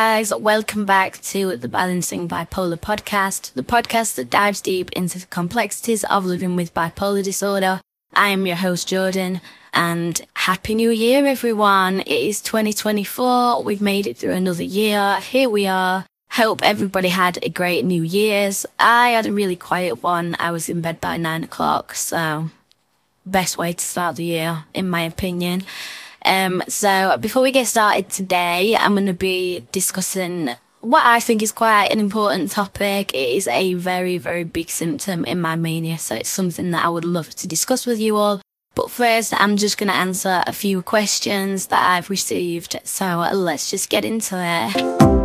guys, welcome back to the Balancing Bipolar podcast, the podcast that dives deep into the complexities of living with bipolar disorder. I am your host, Jordan, and Happy New Year, everyone. It is 2024. We've made it through another year. Here we are. Hope everybody had a great New Year's. I had a really quiet one. I was in bed by nine o'clock, so best way to start the year, in my opinion. Um, so before we get started today, I'm going to be discussing what I think is quite an important topic. It is a very, very big symptom in my mania. So it's something that I would love to discuss with you all. But first, I'm just going to answer a few questions that I've received. So let's just get into it.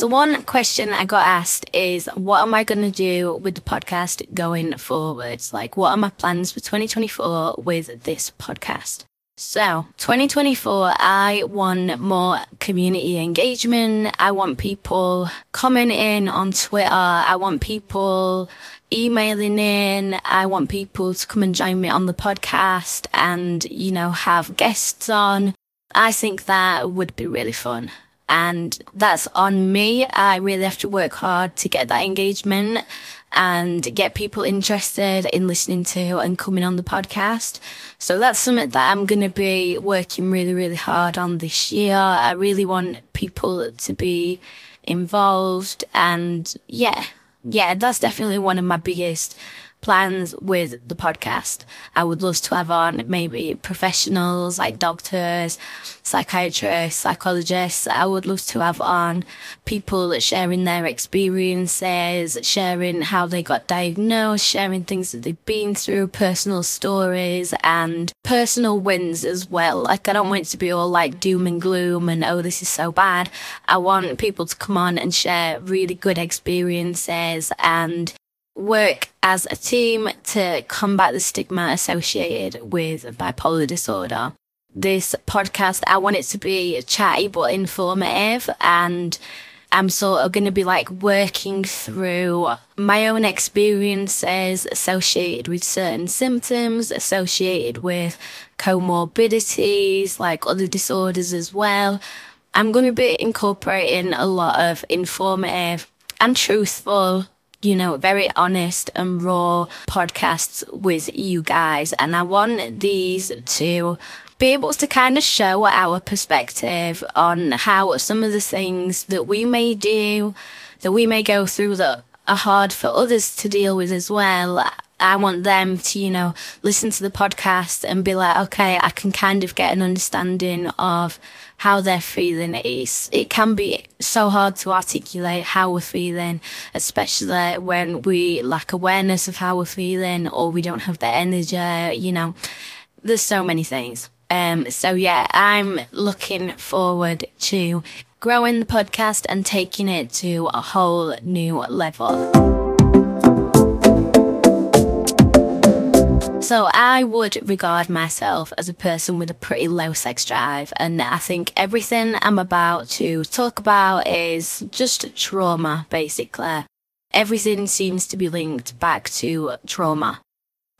So one question I got asked is, what am I going to do with the podcast going forwards? Like, what are my plans for 2024 with this podcast? So 2024, I want more community engagement. I want people commenting on Twitter. I want people emailing in. I want people to come and join me on the podcast and, you know, have guests on. I think that would be really fun and that's on me. I really have to work hard to get that engagement and get people interested in listening to and coming on the podcast. So that's something that I'm going to be working really, really hard on this year. I really want people to be involved and yeah, yeah, that's definitely one of my biggest plans with the podcast. I would love to have on maybe professionals like doctors, psychiatrists, psychologists. I would love to have on people sharing their experiences, sharing how they got diagnosed, sharing things that they've been through, personal stories and personal wins as well. Like I don't want it to be all like doom and gloom and oh, this is so bad. I want people to come on and share really good experiences and work as a team to combat the stigma associated with bipolar disorder. This podcast, I want it to be chatty but informative and I'm sort of going to be like working through my own experiences associated with certain symptoms, associated with comorbidities, like other disorders as well. I'm going to be incorporating a lot of informative and truthful you know, very honest and raw podcasts with you guys. And I want these to be able to kind of show our perspective on how some of the things that we may do, that we may go through that are hard for others to deal with as well. I want them to, you know, listen to the podcast and be like, okay, I can kind of get an understanding of how they're feeling. It's, it can be so hard to articulate how we're feeling, especially when we lack awareness of how we're feeling or we don't have the energy, you know, there's so many things. Um, so yeah, I'm looking forward to growing the podcast and taking it to a whole new level. So I would regard myself as a person with a pretty low sex drive. And I think everything I'm about to talk about is just trauma, basically. Everything seems to be linked back to trauma.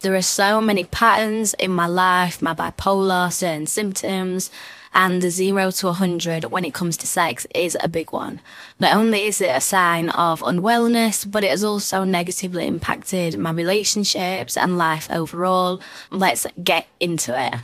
There are so many patterns in my life, my bipolar, certain symptoms, and the zero to 100 when it comes to sex is a big one. Not only is it a sign of unwellness, but it has also negatively impacted my relationships and life overall. Let's get into it.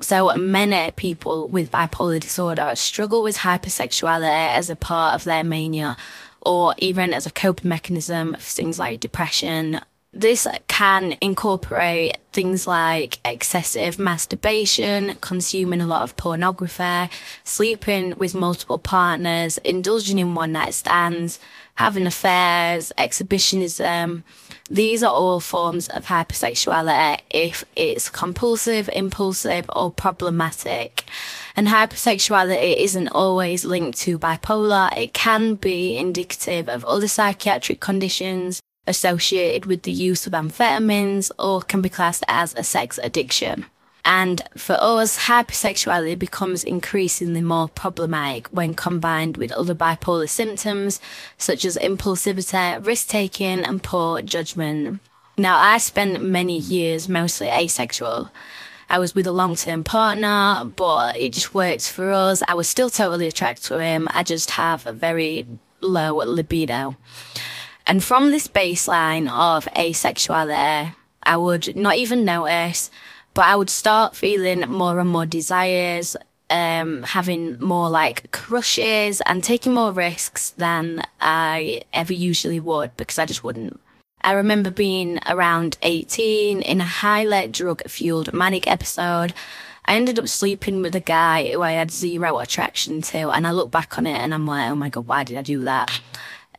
So many people with bipolar disorder struggle with hypersexuality as a part of their mania or even as a coping mechanism for things like depression, this can incorporate things like excessive masturbation, consuming a lot of pornography, sleeping with multiple partners, indulging in one night stands, having affairs, exhibitionism. These are all forms of hypersexuality if it's compulsive, impulsive, or problematic. And hypersexuality isn't always linked to bipolar. It can be indicative of other psychiatric conditions associated with the use of amphetamines or can be classed as a sex addiction. And for us, hypersexuality becomes increasingly more problematic when combined with other bipolar symptoms such as impulsivity, risk taking, and poor judgment. Now, I spent many years mostly asexual. I was with a long term partner, but it just worked for us. I was still totally attracted to him. I just have a very low libido. And from this baseline of asexuality, I would not even notice, but I would start feeling more and more desires, um, having more like crushes and taking more risks than I ever usually would because I just wouldn't. I remember being around 18 in a highly drug fueled manic episode. I ended up sleeping with a guy who I had zero attraction to, and I look back on it and I'm like, oh my god, why did I do that?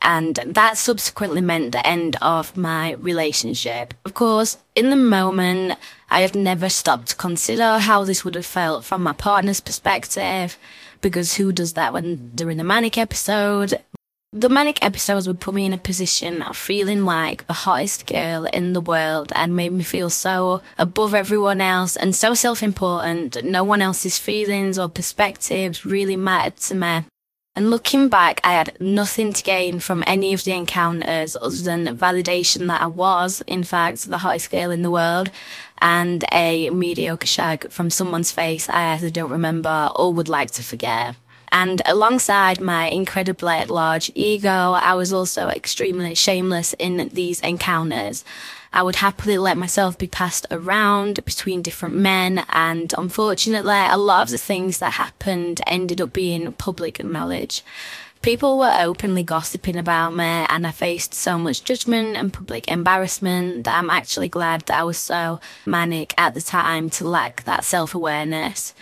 And that subsequently meant the end of my relationship. Of course, in the moment, I have never stopped to consider how this would have felt from my partner's perspective, because who does that when they're in a manic episode? The manic episodes would put me in a position of feeling like the hottest girl in the world and made me feel so above everyone else and so self important that no one else's feelings or perspectives really mattered to me. And looking back, I had nothing to gain from any of the encounters other than validation that I was, in fact, the hottest girl in the world and a mediocre shag from someone's face I either don't remember or would like to forget. And alongside my incredibly large ego, I was also extremely shameless in these encounters. I would happily let myself be passed around between different men, and unfortunately, a lot of the things that happened ended up being public knowledge. People were openly gossiping about me, and I faced so much judgment and public embarrassment that I'm actually glad that I was so manic at the time to lack that self awareness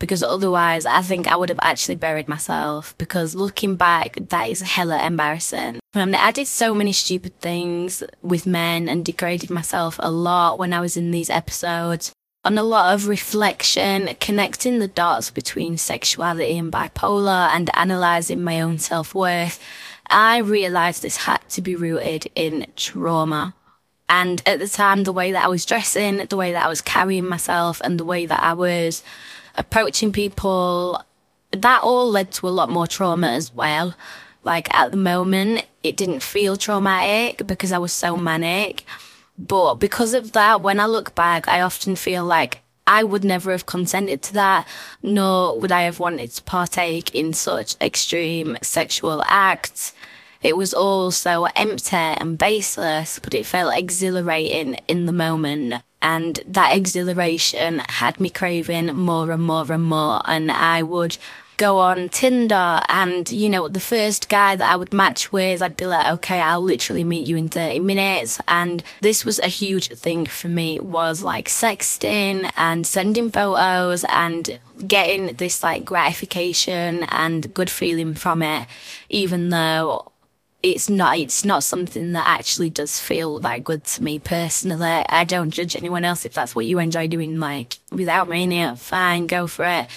because otherwise I think I would have actually buried myself because looking back, that is hella embarrassing. I did so many stupid things with men and degraded myself a lot when I was in these episodes. On a lot of reflection, connecting the dots between sexuality and bipolar and analysing my own self worth, I realised this had to be rooted in trauma. And at the time, the way that I was dressing, the way that I was carrying myself, and the way that I was approaching people, that all led to a lot more trauma as well. Like at the moment, it didn't feel traumatic because I was so manic. But because of that, when I look back, I often feel like I would never have consented to that, nor would I have wanted to partake in such extreme sexual acts. It was all so empty and baseless, but it felt exhilarating in the moment. And that exhilaration had me craving more and more and more. And I would go on Tinder and, you know, the first guy that I would match with, I'd be like, okay, I'll literally meet you in 30 minutes. And this was a huge thing for me was like sexting and sending photos and getting this like gratification and good feeling from it, even though it's not it's not something that actually does feel that good to me personally. I don't judge anyone else if that's what you enjoy doing, like without me fine, go for it.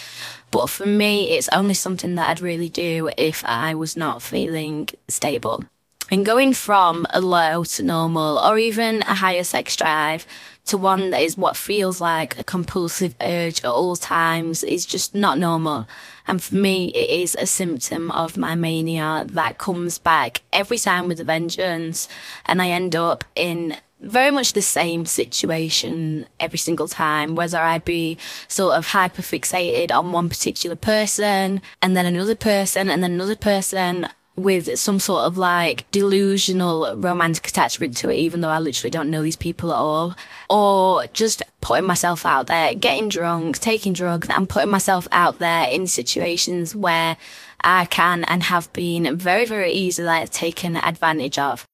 But for me, it's only something that I'd really do if I was not feeling stable. And going from a low to normal or even a higher sex drive to one that is what feels like a compulsive urge at all times is just not normal. And for me, it is a symptom of my mania that comes back every time with a vengeance. And I end up in very much the same situation every single time, whether I'd be sort of hyper fixated on one particular person and then another person and then another person with some sort of like delusional romantic attachment to it, even though I literally don't know these people at all. Or just putting myself out there, getting drunk, taking drugs, and putting myself out there in situations where I can and have been very, very easily taken advantage of.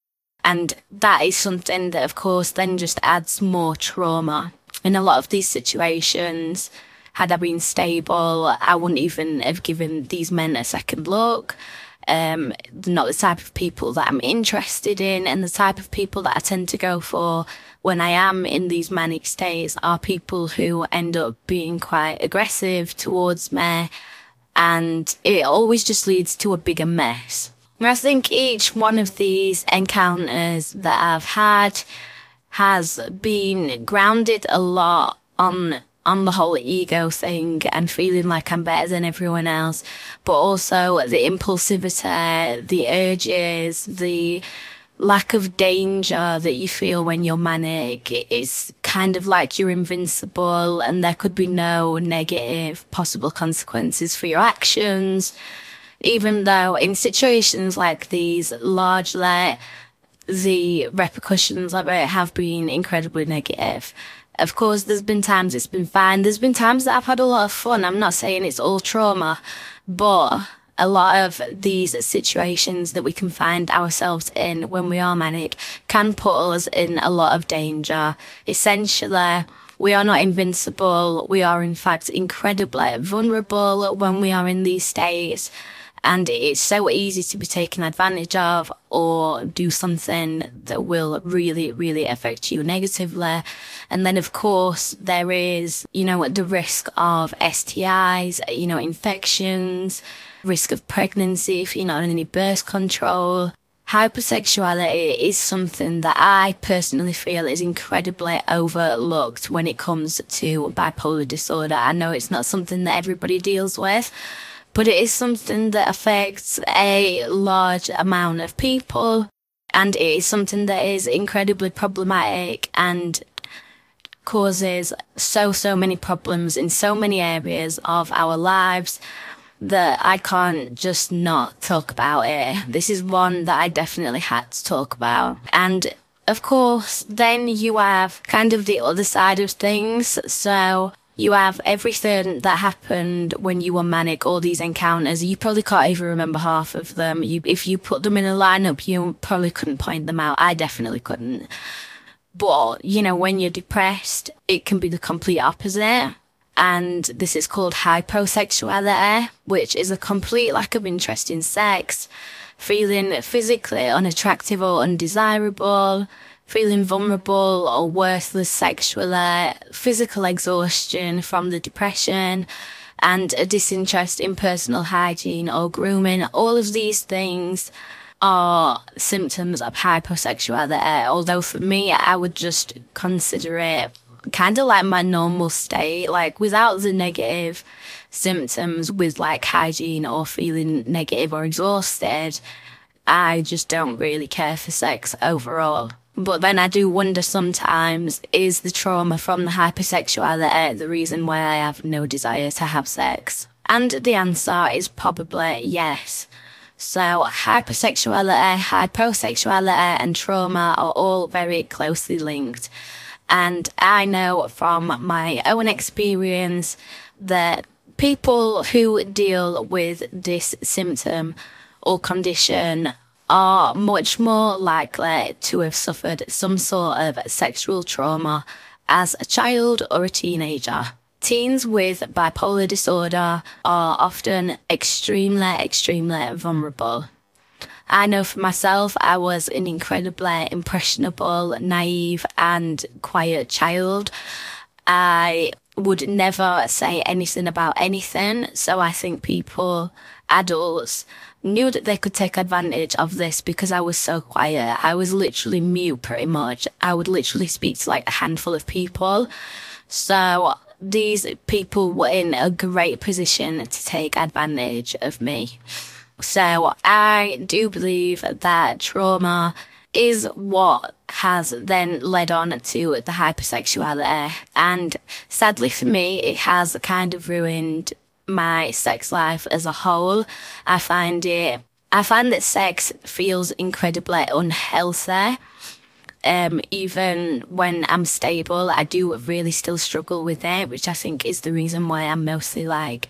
And that is something that, of course, then just adds more trauma. In a lot of these situations, had I been stable, I wouldn't even have given these men a second look um, not the type of people that I'm interested in, and the type of people that I tend to go for when I am in these manic states are people who end up being quite aggressive towards me, and it always just leads to a bigger mess. I think each one of these encounters that I've had has been grounded a lot on on the whole ego thing and feeling like I'm better than everyone else, but also the impulsivity, the urges, the lack of danger that you feel when you're manic. It's kind of like you're invincible and there could be no negative possible consequences for your actions. Even though in situations like these, largely the repercussions of it have been incredibly negative. Of course, there's been times it's been fine. There's been times that I've had a lot of fun. I'm not saying it's all trauma, but a lot of these situations that we can find ourselves in when we are manic can put us in a lot of danger. Essentially, we are not invincible. We are, in fact, incredibly vulnerable when we are in these states. And it's so easy to be taken advantage of or do something that will really, really affect you negatively. And then, of course, there is, you know, the risk of STIs, you know, infections, risk of pregnancy if you're not on any birth control. Hypersexuality is something that I personally feel is incredibly overlooked when it comes to bipolar disorder. I know it's not something that everybody deals with, but it is something that affects a large amount of people. And it is something that is incredibly problematic and causes so, so many problems in so many areas of our lives that I can't just not talk about it. This is one that I definitely had to talk about. And of course, then you have kind of the other side of things. So you have everything that happened when you were manic, all these encounters. You probably can't even remember half of them. You, if you put them in a lineup, you probably couldn't point them out. I definitely couldn't. But, you know, when you're depressed, it can be the complete opposite and this is called hyposexuality, which is a complete lack of interest in sex, feeling physically unattractive or undesirable, feeling vulnerable or worthless sexually, uh, physical exhaustion from the depression, and a disinterest in personal hygiene or grooming. All of these things are symptoms of hyposexuality, although for me, I would just consider it kind of like my normal state, like without the negative symptoms with like hygiene or feeling negative or exhausted. I just don't really care for sex overall. But then I do wonder sometimes, is the trauma from the hypersexuality the reason why I have no desire to have sex? And the answer is probably yes. So hypersexuality, hyposexuality and trauma are all very closely linked. And I know from my own experience that people who deal with this symptom or condition are much more likely to have suffered some sort of sexual trauma as a child or a teenager. Teens with bipolar disorder are often extremely, extremely vulnerable. I know for myself, I was an incredibly impressionable, naive and quiet child. I would never say anything about anything. So I think people, adults, knew that they could take advantage of this because I was so quiet. I was literally mute pretty much. I would literally speak to like a handful of people. So these people were in a great position to take advantage of me. So I do believe that trauma is what has then led on to the hypersexuality. And sadly for me, it has kind of ruined my sex life as a whole. I find it, I find that sex feels incredibly unhealthy. Um, even when I'm stable, I do really still struggle with it, which I think is the reason why I'm mostly like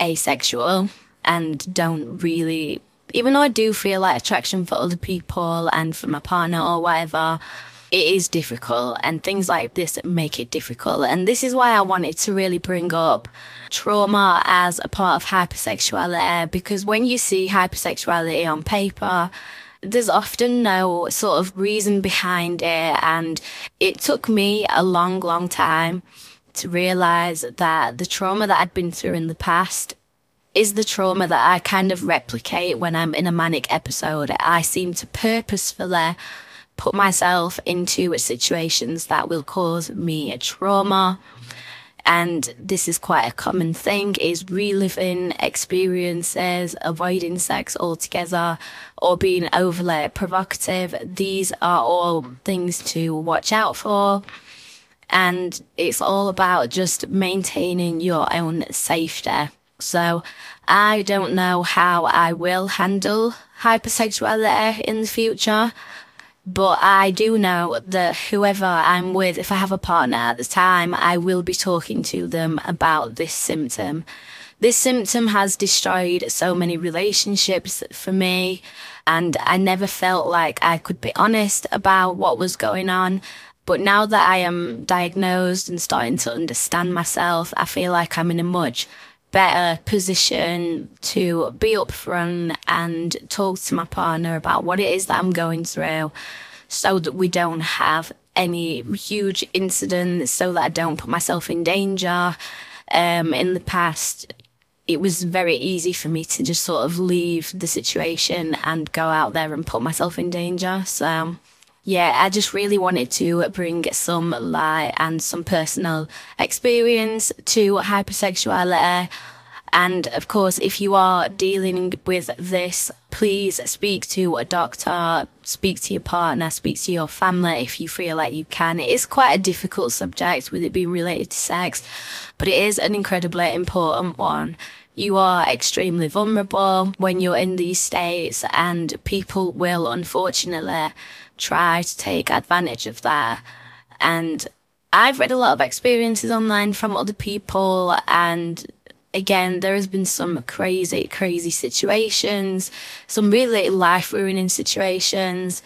asexual and don't really, even though I do feel like attraction for other people and for my partner or whatever, it is difficult and things like this make it difficult. And this is why I wanted to really bring up trauma as a part of hypersexuality because when you see hypersexuality on paper, there's often no sort of reason behind it. And it took me a long, long time to realize that the trauma that I'd been through in the past is the trauma that I kind of replicate when I'm in a manic episode. I seem to purposefully put myself into situations that will cause me a trauma. and this is quite a common thing, is reliving experiences, avoiding sex altogether, or being overly provocative. These are all things to watch out for. And it's all about just maintaining your own safety. So I don't know how I will handle hypersexuality in the future. But I do know that whoever I'm with, if I have a partner at the time, I will be talking to them about this symptom. This symptom has destroyed so many relationships for me, and I never felt like I could be honest about what was going on. But now that I am diagnosed and starting to understand myself, I feel like I'm in a much better position to be upfront and talk to my partner about what it is that I'm going through so that we don't have any huge incidents, so that I don't put myself in danger. Um, in the past, it was very easy for me to just sort of leave the situation and go out there and put myself in danger. So, yeah, I just really wanted to bring some light and some personal experience to hypersexuality and of course, if you are dealing with this, please speak to a doctor, speak to your partner, speak to your family if you feel like you can. It is quite a difficult subject with it being related to sex, but it is an incredibly important one. You are extremely vulnerable when you're in these states, and people will unfortunately try to take advantage of that. And I've read a lot of experiences online from other people and again, there has been some crazy, crazy situations, some really life ruining situations.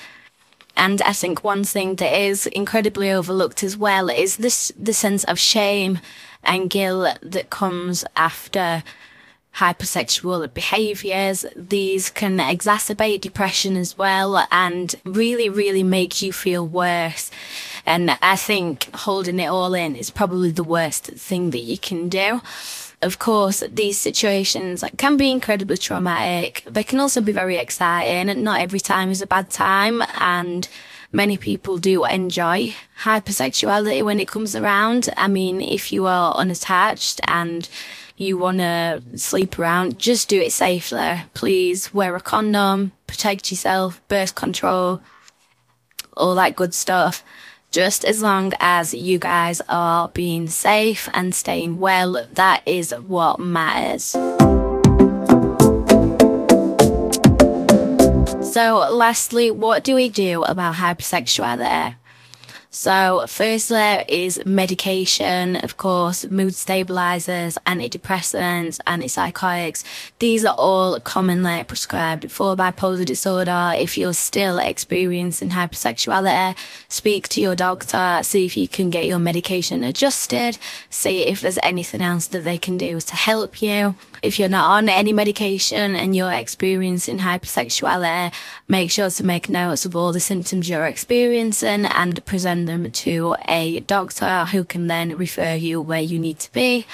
And I think one thing that is incredibly overlooked as well is this the sense of shame and guilt that comes after hypersexual behaviors. These can exacerbate depression as well and really, really make you feel worse. And I think holding it all in is probably the worst thing that you can do of course, these situations can be incredibly traumatic. They can also be very exciting, and not every time is a bad time. And many people do enjoy hypersexuality when it comes around. I mean, if you are unattached and you want to sleep around, just do it safely. Please wear a condom, protect yourself, birth control, all that good stuff just as long as you guys are being safe and staying well, that is what matters. So, lastly, what do we do about hypersexuality? So, firstly is medication, of course, mood stabilizers, antidepressants, antipsychotics. These are all commonly prescribed for bipolar disorder. If you're still experiencing hypersexuality, speak to your doctor, see if you can get your medication adjusted, see if there's anything else that they can do to help you. If you're not on any medication and you're experiencing hypersexuality, make sure to make notes of all the symptoms you're experiencing and present them to a doctor who can then refer you where you need to be.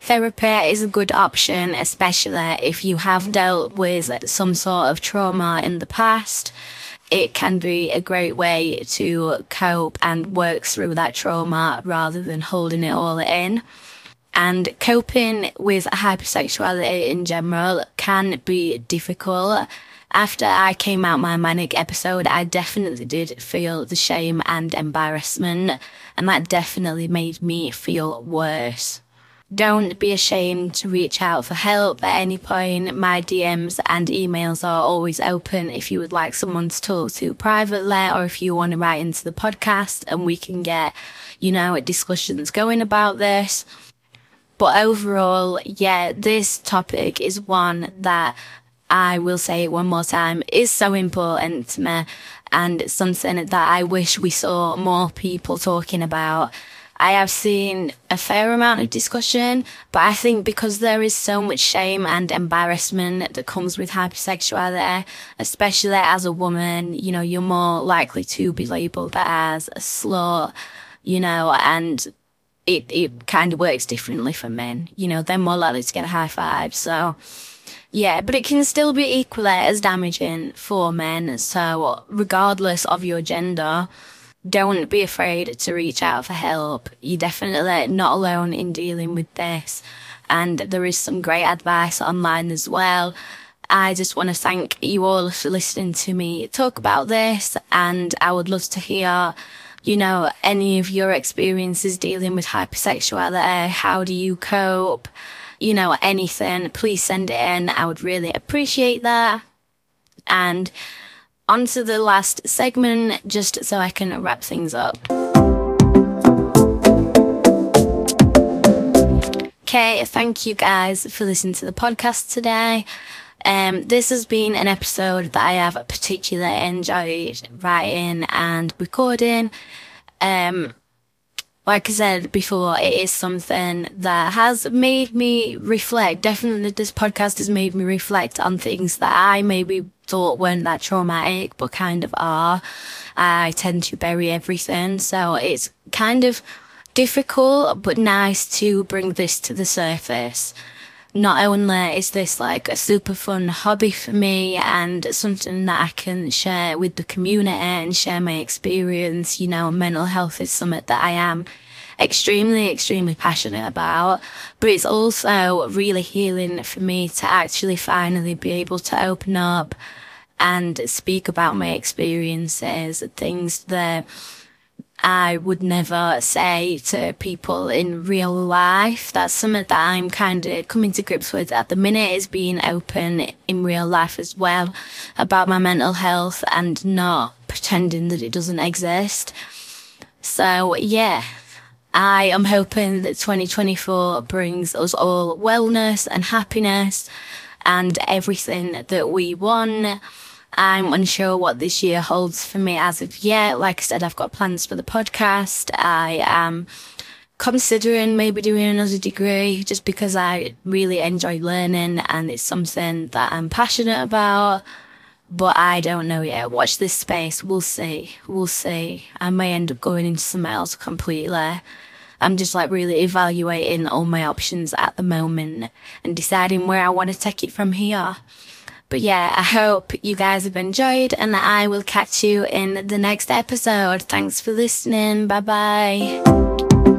Therapy is a good option, especially if you have dealt with some sort of trauma in the past. It can be a great way to cope and work through that trauma rather than holding it all in. And coping with hypersexuality in general can be difficult. After I came out my manic episode, I definitely did feel the shame and embarrassment, and that definitely made me feel worse. Don't be ashamed to reach out for help at any point. My DMs and emails are always open if you would like someone to talk to privately or if you want to write into the podcast and we can get, you know, discussions going about this. But overall, yeah, this topic is one that I will say it one more time is so important to me and something that I wish we saw more people talking about. I have seen a fair amount of discussion, but I think because there is so much shame and embarrassment that comes with hypersexuality, especially as a woman, you know, you're more likely to be labeled as a slut, you know, and it, it kind of works differently for men. You know, they're more likely to get a high five. So, yeah, but it can still be equally as damaging for men. So, regardless of your gender, don't be afraid to reach out for help. You're definitely not alone in dealing with this. And there is some great advice online as well. I just want to thank you all for listening to me talk about this. And I would love to hear, you know, any of your experiences dealing with hypersexuality. How do you cope? You know, anything, please send it in. I would really appreciate that. And on to the last segment, just so I can wrap things up. Okay, thank you guys for listening to the podcast today. Um, this has been an episode that I have particularly enjoyed writing and recording. Um, like I said before, it is something that has made me reflect. Definitely, this podcast has made me reflect on things that I maybe thought weren't that traumatic, but kind of are. I tend to bury everything. So it's kind of difficult, but nice to bring this to the surface. Not only is this like a super fun hobby for me and something that I can share with the community and share my experience, you know, mental health is something that I am extremely, extremely passionate about. But it's also really healing for me to actually finally be able to open up and speak about my experiences, things that I would never say to people in real life. That's something that I'm kind of coming to grips with at the minute is being open in real life as well about my mental health and not pretending that it doesn't exist. So yeah, I am hoping that 2024 brings us all wellness and happiness and everything that we want. I'm unsure what this year holds for me as of yet. Like I said, I've got plans for the podcast. I am considering maybe doing another degree just because I really enjoy learning and it's something that I'm passionate about. But I don't know yet. Watch this space. We'll see. We'll see. I may end up going into something else completely. I'm just like really evaluating all my options at the moment and deciding where I want to take it from here. But yeah, I hope you guys have enjoyed and I will catch you in the next episode. Thanks for listening. Bye bye.